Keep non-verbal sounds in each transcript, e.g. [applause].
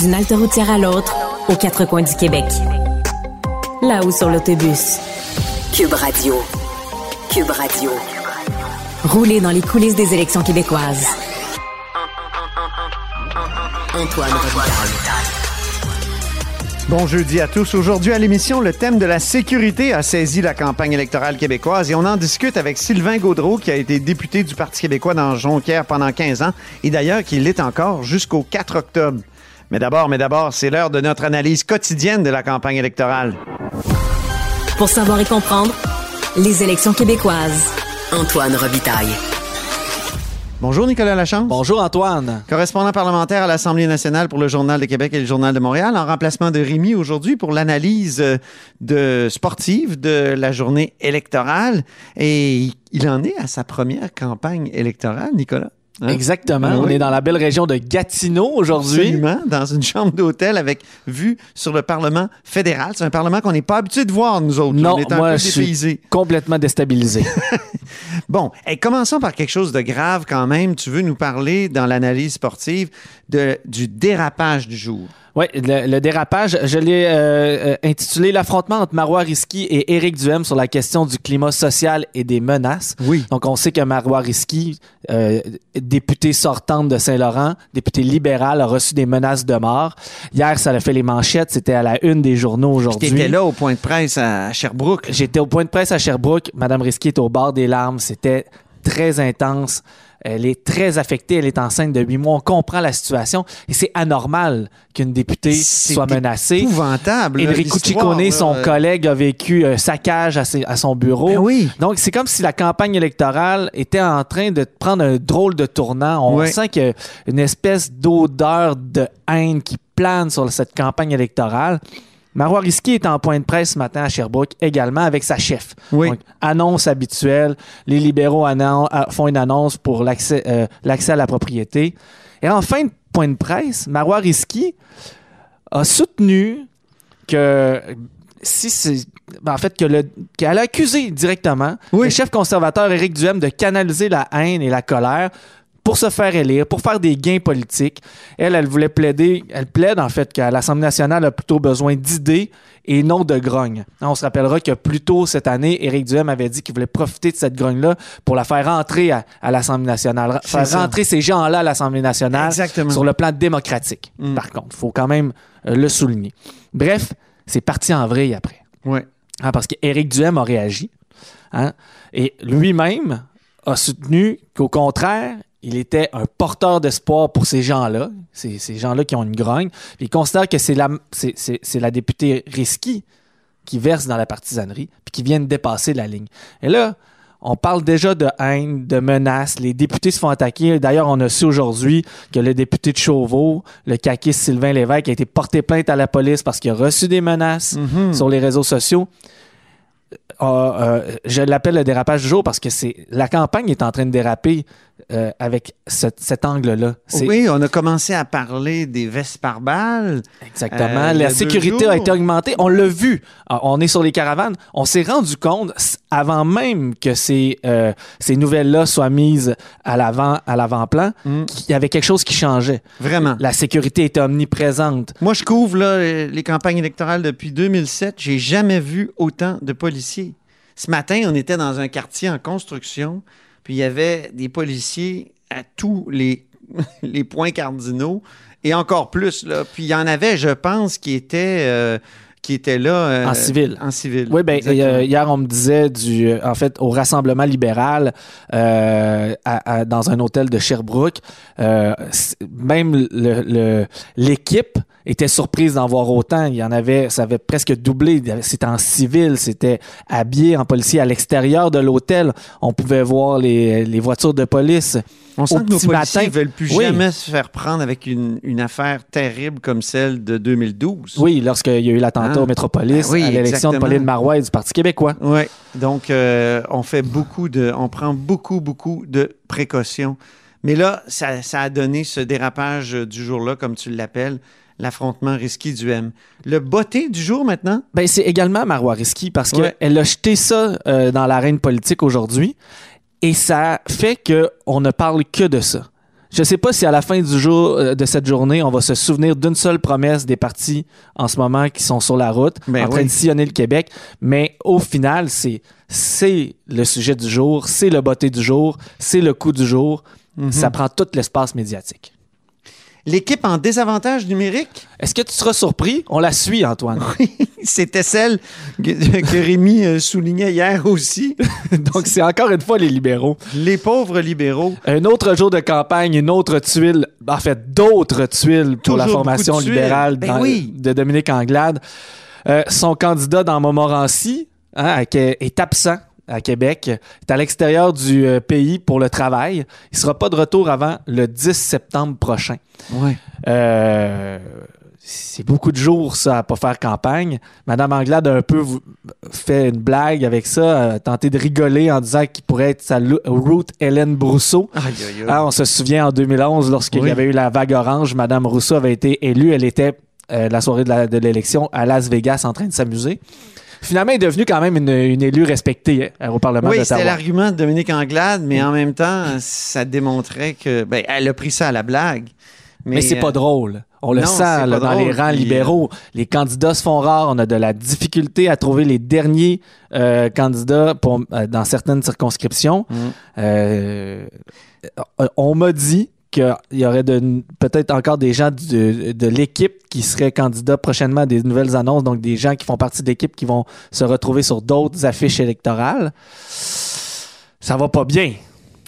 D'une halte routière à l'autre, aux quatre coins du Québec. Là-haut sur l'autobus. Cube Radio. Cube Radio. Rouler dans les coulisses des élections québécoises. Antoine. Bon jeudi à tous. Aujourd'hui à l'émission, le thème de la sécurité a saisi la campagne électorale québécoise et on en discute avec Sylvain Gaudreau qui a été député du Parti québécois dans Jonquière pendant 15 ans et d'ailleurs qui l'est encore jusqu'au 4 octobre. Mais d'abord, mais d'abord, c'est l'heure de notre analyse quotidienne de la campagne électorale. Pour savoir et comprendre, les élections québécoises. Antoine Robitaille. Bonjour Nicolas Lachance. Bonjour Antoine. Correspondant parlementaire à l'Assemblée nationale pour le Journal de Québec et le Journal de Montréal, en remplacement de Rémi aujourd'hui pour l'analyse euh, de sportive de la journée électorale. Et il en est à sa première campagne électorale, Nicolas. Hein? Exactement. Ah On est dans la belle région de Gatineau aujourd'hui. Absolument, dans une chambre d'hôtel avec vue sur le Parlement fédéral. C'est un Parlement qu'on n'est pas habitué de voir, nous autres. Non, On est un moi, peu je suis complètement déstabilisé. [laughs] Bon, et commençons par quelque chose de grave quand même. Tu veux nous parler dans l'analyse sportive de, du dérapage du jour. Oui, le, le dérapage, je l'ai euh, euh, intitulé L'affrontement entre Marois Risky et Éric Duhem sur la question du climat social et des menaces. Oui. Donc, on sait que Marois Risky, euh, députée sortante de Saint-Laurent, députée libérale, a reçu des menaces de mort. Hier, ça a fait les manchettes. C'était à la une des journaux aujourd'hui. étais là au point de presse à Sherbrooke. J'étais au point de presse à Sherbrooke. Madame Risky est au bord des larmes. C'était très intense. Elle est très affectée. Elle est enceinte de huit mois. On comprend la situation. Et c'est anormal qu'une députée C'est soit menacée. épouvantable. là, Enrico Ciccone, son collègue, a vécu un saccage à, ses- à son bureau. Ben oui. Donc, c'est comme si la campagne électorale était en train de prendre un drôle de tournant. On sent qu'il y a une espèce d'odeur de haine qui plane sur cette campagne électorale. Marois Risky est en point de presse ce matin à Sherbrooke également avec sa chef. Oui. Donc, annonce habituelle. Les libéraux euh, font une annonce pour l'accès euh, l'accès à la propriété. Et en fin de point de presse, Marois Risky a soutenu que si c'est ben, en fait que le qu'elle a accusé directement Oui. le chef conservateur Éric Duhem de canaliser la haine et la colère pour se faire élire, pour faire des gains politiques. Elle, elle voulait plaider, elle plaide en fait qu'à l'Assemblée nationale a plutôt besoin d'idées et non de grogne. On se rappellera que plus tôt cette année, Éric Duhem avait dit qu'il voulait profiter de cette grogne-là pour la faire rentrer à, à l'Assemblée nationale, faire ça. rentrer ces gens-là à l'Assemblée nationale Exactement. sur le plan démocratique. Mm. Par contre, il faut quand même euh, le souligner. Bref, c'est parti en vrille après. Oui. Hein, parce qu'Éric Duhem a réagi. hein, et lui-même a soutenu qu'au contraire, il était un porteur d'espoir pour ces gens-là, ces, ces gens-là qui ont une grogne. Puis il considère que c'est la, c'est, c'est- c'est la députée Risky qui verse dans la partisanerie, puis qui vient de dépasser la ligne. Et là, on parle déjà de haine, de menaces. Les députés se font attaquer. D'ailleurs, on a su aujourd'hui que le député de Chauveau, le caquiste Sylvain Lévesque, a été porté plainte à la police parce qu'il a reçu des menaces Mhm. sur les réseaux sociaux. Euh, je l'appelle le dérapage du jour parce que c'est la campagne est en train de déraper euh, avec ce- cet angle-là. Oui, on a commencé à parler des vestes par balles. Exactement. Euh, la sécurité jours. a été augmentée. On l'a vu. Ah, On est sur les caravanes. On s'est rendu compte avant même que ces, euh, ces nouvelles-là soient mises à l'avant, à l'avant-plan, Mm. qu'il y avait quelque chose qui changeait. Vraiment. La sécurité était omniprésente. Moi, je couvre là, les campagnes électorales depuis 2007. J'ai jamais vu autant de policiers. Ce matin, on était dans un quartier en construction, puis il y avait des policiers à tous les, [laughs] les points cardinaux et encore plus. Là. Puis il y en avait, je pense, qui étaient, euh, qui étaient là. euh, En civil. En civil. Oui, ben euh, hier on me disait du, en fait, au Rassemblement libéral euh, à- à- dans un hôtel de Sherbrooke, même le- le- l'équipe étaient surprises d'en voir autant. Il y en avait, ça avait presque doublé. C'était en civil, c'était habillé en policier à l'extérieur de l'hôtel. On pouvait voir les, les voitures de police. On Au sent que nos policiers matin. veulent plus Oui. jamais se faire prendre avec une, une affaire terrible comme celle de 2012. Oui, lorsqu'il y a eu l'attentat Ah. au Métropolis Ben oui, à l'élection de. Pauline Marois et du Parti québécois. Oui. Donc, euh, on fait beaucoup de. On prend beaucoup, beaucoup de précautions. Mais là, ça, ça a donné ce dérapage du jour-là, comme tu l'appelles, l'affrontement risqué du M. Le botté du jour maintenant? Ben, c'est également Marois Risky parce Ouais. qu'elle a jeté ça euh, dans l'arène politique aujourd'hui et ça fait qu'on ne parle que de ça. Je ne sais pas si à la fin du jour euh, de cette journée, on va se souvenir d'une seule promesse des partis en ce moment qui sont sur la route, Ben en train oui. de sillonner le Québec. Mais au final, c'est c'est le sujet du jour, c'est le botté du jour, c'est le coup du jour. Mhm. Ça prend tout l'espace médiatique. L'équipe en désavantage numérique? Est-ce que tu seras surpris? On la suit, Antoine. [laughs] C'était celle que, que Rémi euh, soulignait hier aussi. [laughs] Donc, c'est encore une fois les libéraux. Les pauvres libéraux. Un autre jour de campagne, une autre tuile, en fait, d'autres tuiles pour la formation libérale Ben dans- oui. de Dominique Anglade. Euh, son candidat dans Montmorency hein, est absent à Québec, est à l'extérieur du euh, pays pour le travail. Il sera pas de retour avant le 10 septembre prochain. Ouais. Euh, c'est beaucoup de jours, ça, à pas faire campagne. Madame Anglade a un peu fait une blague avec ça, a tenté de rigoler en disant qu'il pourrait être sa Ruth Hélène Brousseau. Aïe, aïe, aïe. Ah, on se souvient en 2011, lorsqu'il Oui. y avait eu la vague orange, Madame Rousseau avait été élue. Elle était euh, la soirée de l'élection à Las Vegas en train de s'amuser. Finalement, est devenue quand même une, une élue respectée euh, au Parlement Oui, c'était d'Ottawa. l'argument de Dominique Anglade, mais en même temps, ça démontrait que. Ben, elle a pris ça à la blague. Mais, c'est euh, pas drôle. On le non, sent là, dans drôle, les rangs puis, euh, libéraux. Les candidats se font rares. On a de la difficulté à trouver les derniers euh, candidats pour, euh, dans certaines circonscriptions. Mm. Euh, on m'a dit qu'il y aurait peut-être encore des gens de, de l'équipe qui seraient candidats prochainement à des nouvelles annonces, donc des gens qui font partie de l'équipe qui vont se retrouver sur d'autres affiches électorales. Ça va pas bien.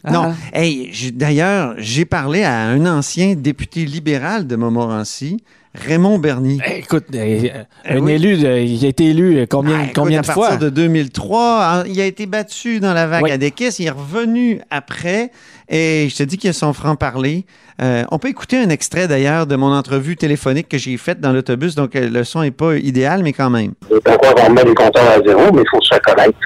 Non. Hein? Hey, j'ai- d'ailleurs, j'ai parlé à un ancien député libéral de Montmorency, Raymond Bernier. Eh, Écoute, euh, Eh un oui. élu, euh, il a été élu euh, combien, Ah, écoute, combien à de partir fois? de 2003, hein, il a été battu dans la vague Oui. à Dekis. Il est revenu après et je te dis qu'il a son franc-parler. Euh, on peut écouter un extrait d'ailleurs de mon entrevue téléphonique que j'ai faite dans l'autobus, donc euh, le son n'est pas idéal, mais quand même. Pourquoi on met les compteurs à zéro, mais il faut se faire connaître.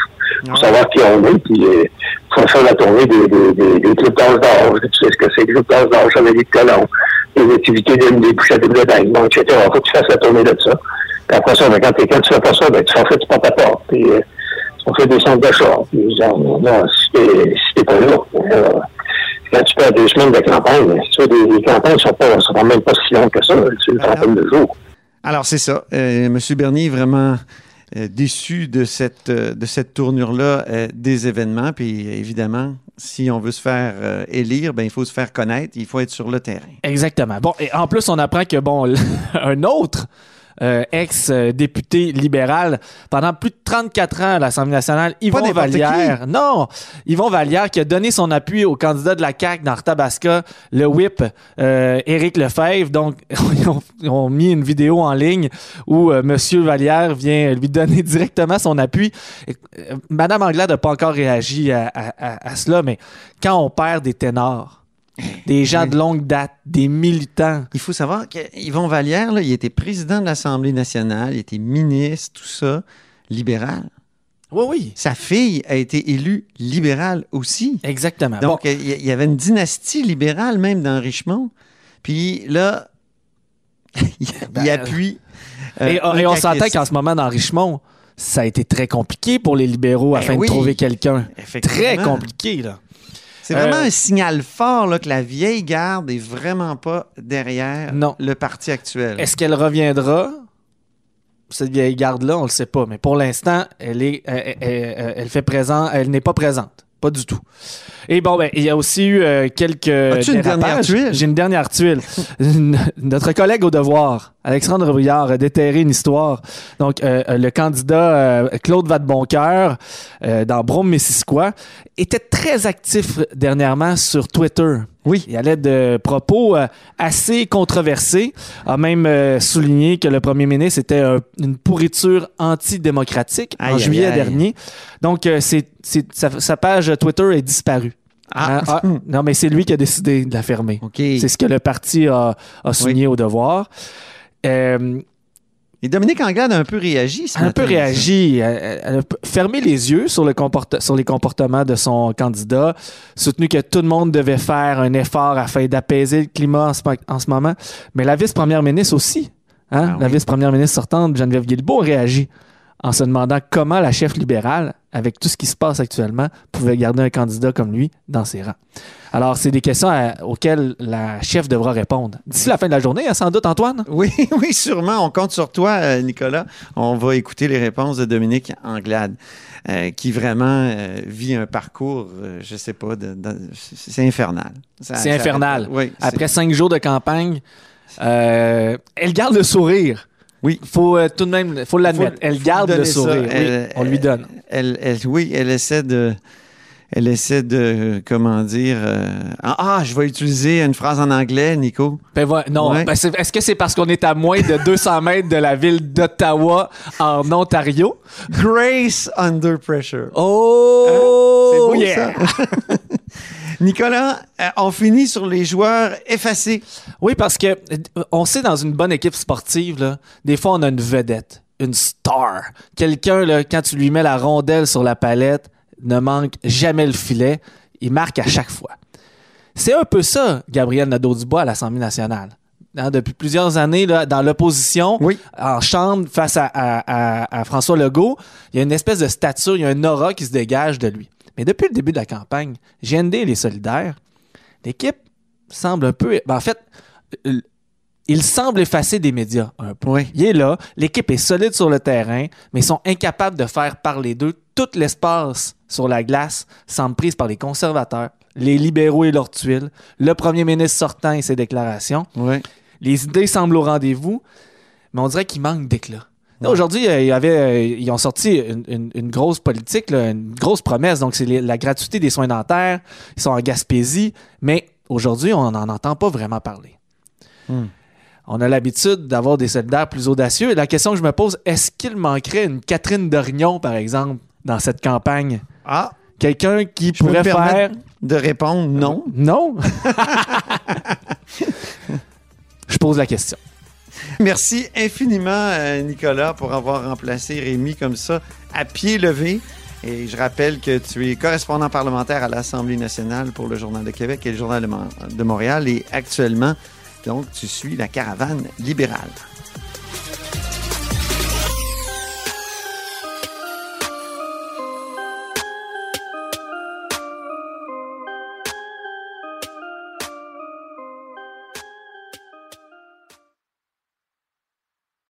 Il faut savoir qui on est, puis il faut faire la tournée des, des, des, des clubs d'âge d'âge. Tu sais ce que c'est, les clubs d'âge d'âge, avec des colons, les activités des, des bouchettes de bon, etc. Il faut que tu fasses la tournée de ça. Puis après ça, ben, quand, quand tu fais pas ça, ben, tu fais du porte à porte. Puis, euh, on fait des centres d'achat. Puis, genre, non, si t'es si pas là, euh, quand tu perds deux semaines de campagne, ben, tu les, les campagnes sont pas, sont même pas si longues que ça. C'est une trentaine de jours. Alors, c'est ça. Euh, Monsieur Bernier vraiment euh, déçu de cette, euh, de cette tournure-là euh, des événements. Puis, évidemment, si on veut se faire élire, ben, il faut se faire connaître, il faut être sur le terrain. Exactement. Bon, et en plus, on apprend que, bon, [laughs] un autre euh, ex-député libéral, pendant plus de 34 ans à l'Assemblée nationale, Yvon Vallière, non, Yvon Vallière qui a donné son appui au candidat de la CAQ dans Arthabasca, le whip euh, Éric Lefebvre. Donc, [laughs] ils ont, ils ont mis une vidéo en ligne où euh, Monsieur Vallière vient lui donner [laughs] directement son appui. Et, euh, Madame Anglade n'a pas encore réagi à- à- à- à cela, mais quand on perd des ténors, des gens de longue date, des militants. Il faut savoir qu'Yvon Vallière, là, il était président de l'Assemblée nationale, il était ministre, tout ça, libéral. Oui, oui. Sa fille a été élue libérale aussi. Exactement. Donc, Bon, il y- avait une dynastie libérale même dans Richmond. Puis là, [laughs] il, Ben, il appuie. euh, et, on s'entend qu'en ce moment, dans Richmond, ça a été très compliqué pour les libéraux Ben afin oui. de trouver quelqu'un. Très compliqué, là. C'est vraiment Euh, un signal fort là, que la vieille garde est vraiment pas derrière Non. le parti actuel. Est-ce qu'elle reviendra? Cette vieille garde-là, on le sait pas. Mais pour l'instant, elle est, elle, elle- elle fait présent, elle n'est pas présente. Pas du tout. Et bon, ben, il y a aussi eu euh, quelques. As-tu une dérapages. dernière tuile? J'ai une dernière tuile. [laughs] Notre collègue au devoir, Alexandre Brouillard a déterré une histoire. Donc, euh, euh, le candidat euh, Claude Vadeboncoeur, euh, dans Brome-Missisquoi, était très actif dernièrement sur Twitter. Oui. Il allait de propos euh, assez controversés, a même euh, souligné que le premier ministre était un- une pourriture antidémocratique en Aïe, juillet aïe. dernier. Donc, euh, c'est, c'est- sa, sa page Twitter est disparue. Ah. Hein? Ah, non, mais c'est lui qui a décidé de la fermer. OK. C'est ce que le parti a, a souligné au devoir. Euh, Et Dominique Anglade a un peu réagi. ce un matin. peu réagi. Elle, elle a fermé les yeux sur, le sur les comportements de son candidat, soutenu que tout le monde devait faire un effort afin d'apaiser le climat en ce, mo- en ce moment. Mais la vice-première ministre aussi, hein, Ah la vice-première ministre sortante, Geneviève Guilbeault, réagit en se demandant comment la chef libérale, avec tout ce qui se passe actuellement, pouvait garder un candidat comme lui dans ses rangs. Alors, c'est des questions à- auxquelles la chef devra répondre. D'ici la fin de la journée, hein, sans doute, Antoine? [laughs] Oui, oui, sûrement. On compte sur toi, euh, Nicolas. On va écouter les réponses de Dominique Anglade, euh, qui vraiment euh, vit un parcours, euh, je sais pas, de- de- c'est infernal. C'est infernal. Oui, Après cinq jours de campagne, elle garde le sourire. Oui. Faut euh, tout de même, faut l'admettre. Elle garde le ça. sourire. Oui, Elle- on lui donne. Elle, elle- oui, elle essaie de. Elle essaie de, comment dire. euh, ah, ah, je vais utiliser une phrase en anglais, Nico. Ben voilà, non, Ouais. ben est-ce que c'est parce qu'on est à moins de 200 [laughs] mètres de la ville d'Ottawa en Ontario? Grace under pressure. Oh! C'est beau, yeah! ça. [laughs] Nicolas, euh, on finit sur les joueurs effacés. Oui, parce que euh, on sait dans une bonne équipe sportive, là, des fois on a une vedette, une star. Quelqu'un, quand tu lui mets la rondelle sur la palette, ne manque jamais le filet. Il marque à chaque fois. C'est un peu ça, Gabriel Nadeau-Dubois à l'Assemblée nationale. Hein, depuis plusieurs années, là, dans l'opposition, Oui. en chambre face à, à- à- à François Legault, il y a une espèce de stature, il y a un aura qui se dégage de lui. Mais depuis le début de la campagne, GND et les solidaires, l'équipe semble un peu... ben, en fait, il semble effacer des médias un. Il est là, l'équipe est solide sur le terrain, mais ils sont incapables de faire parler d'eux. Tout l'espace sur la glace semble prise par les conservateurs, les libéraux et leurs tuiles, le premier ministre sortant et ses déclarations. Oui. Les idées semblent au rendez-vous, mais on dirait qu'il manque d'éclat. Aujourd'hui, euh, il y avait, euh, ils ont sorti une, une- une grosse politique, là, une grosse promesse. Donc, c'est les- la gratuité des soins dentaires. Ils sont en Gaspésie. Mais aujourd'hui, on n'en entend pas vraiment parler. Hmm. On a l'habitude d'avoir des solidaires plus audacieux. Et la question que je me pose, est-ce qu'il manquerait une Catherine Dorion, par exemple, dans cette campagne? Ah, Quelqu'un qui je peux pourrait me permettre faire... de répondre non. Non? [laughs] je pose la question. Merci infiniment, euh, Nicolas, pour avoir remplacé Rémi comme ça, à pied levé. Et je rappelle que tu es correspondant parlementaire à l'Assemblée nationale pour le Journal de Québec et le Journal de, de Montréal. Et actuellement, donc, tu suis la caravane libérale.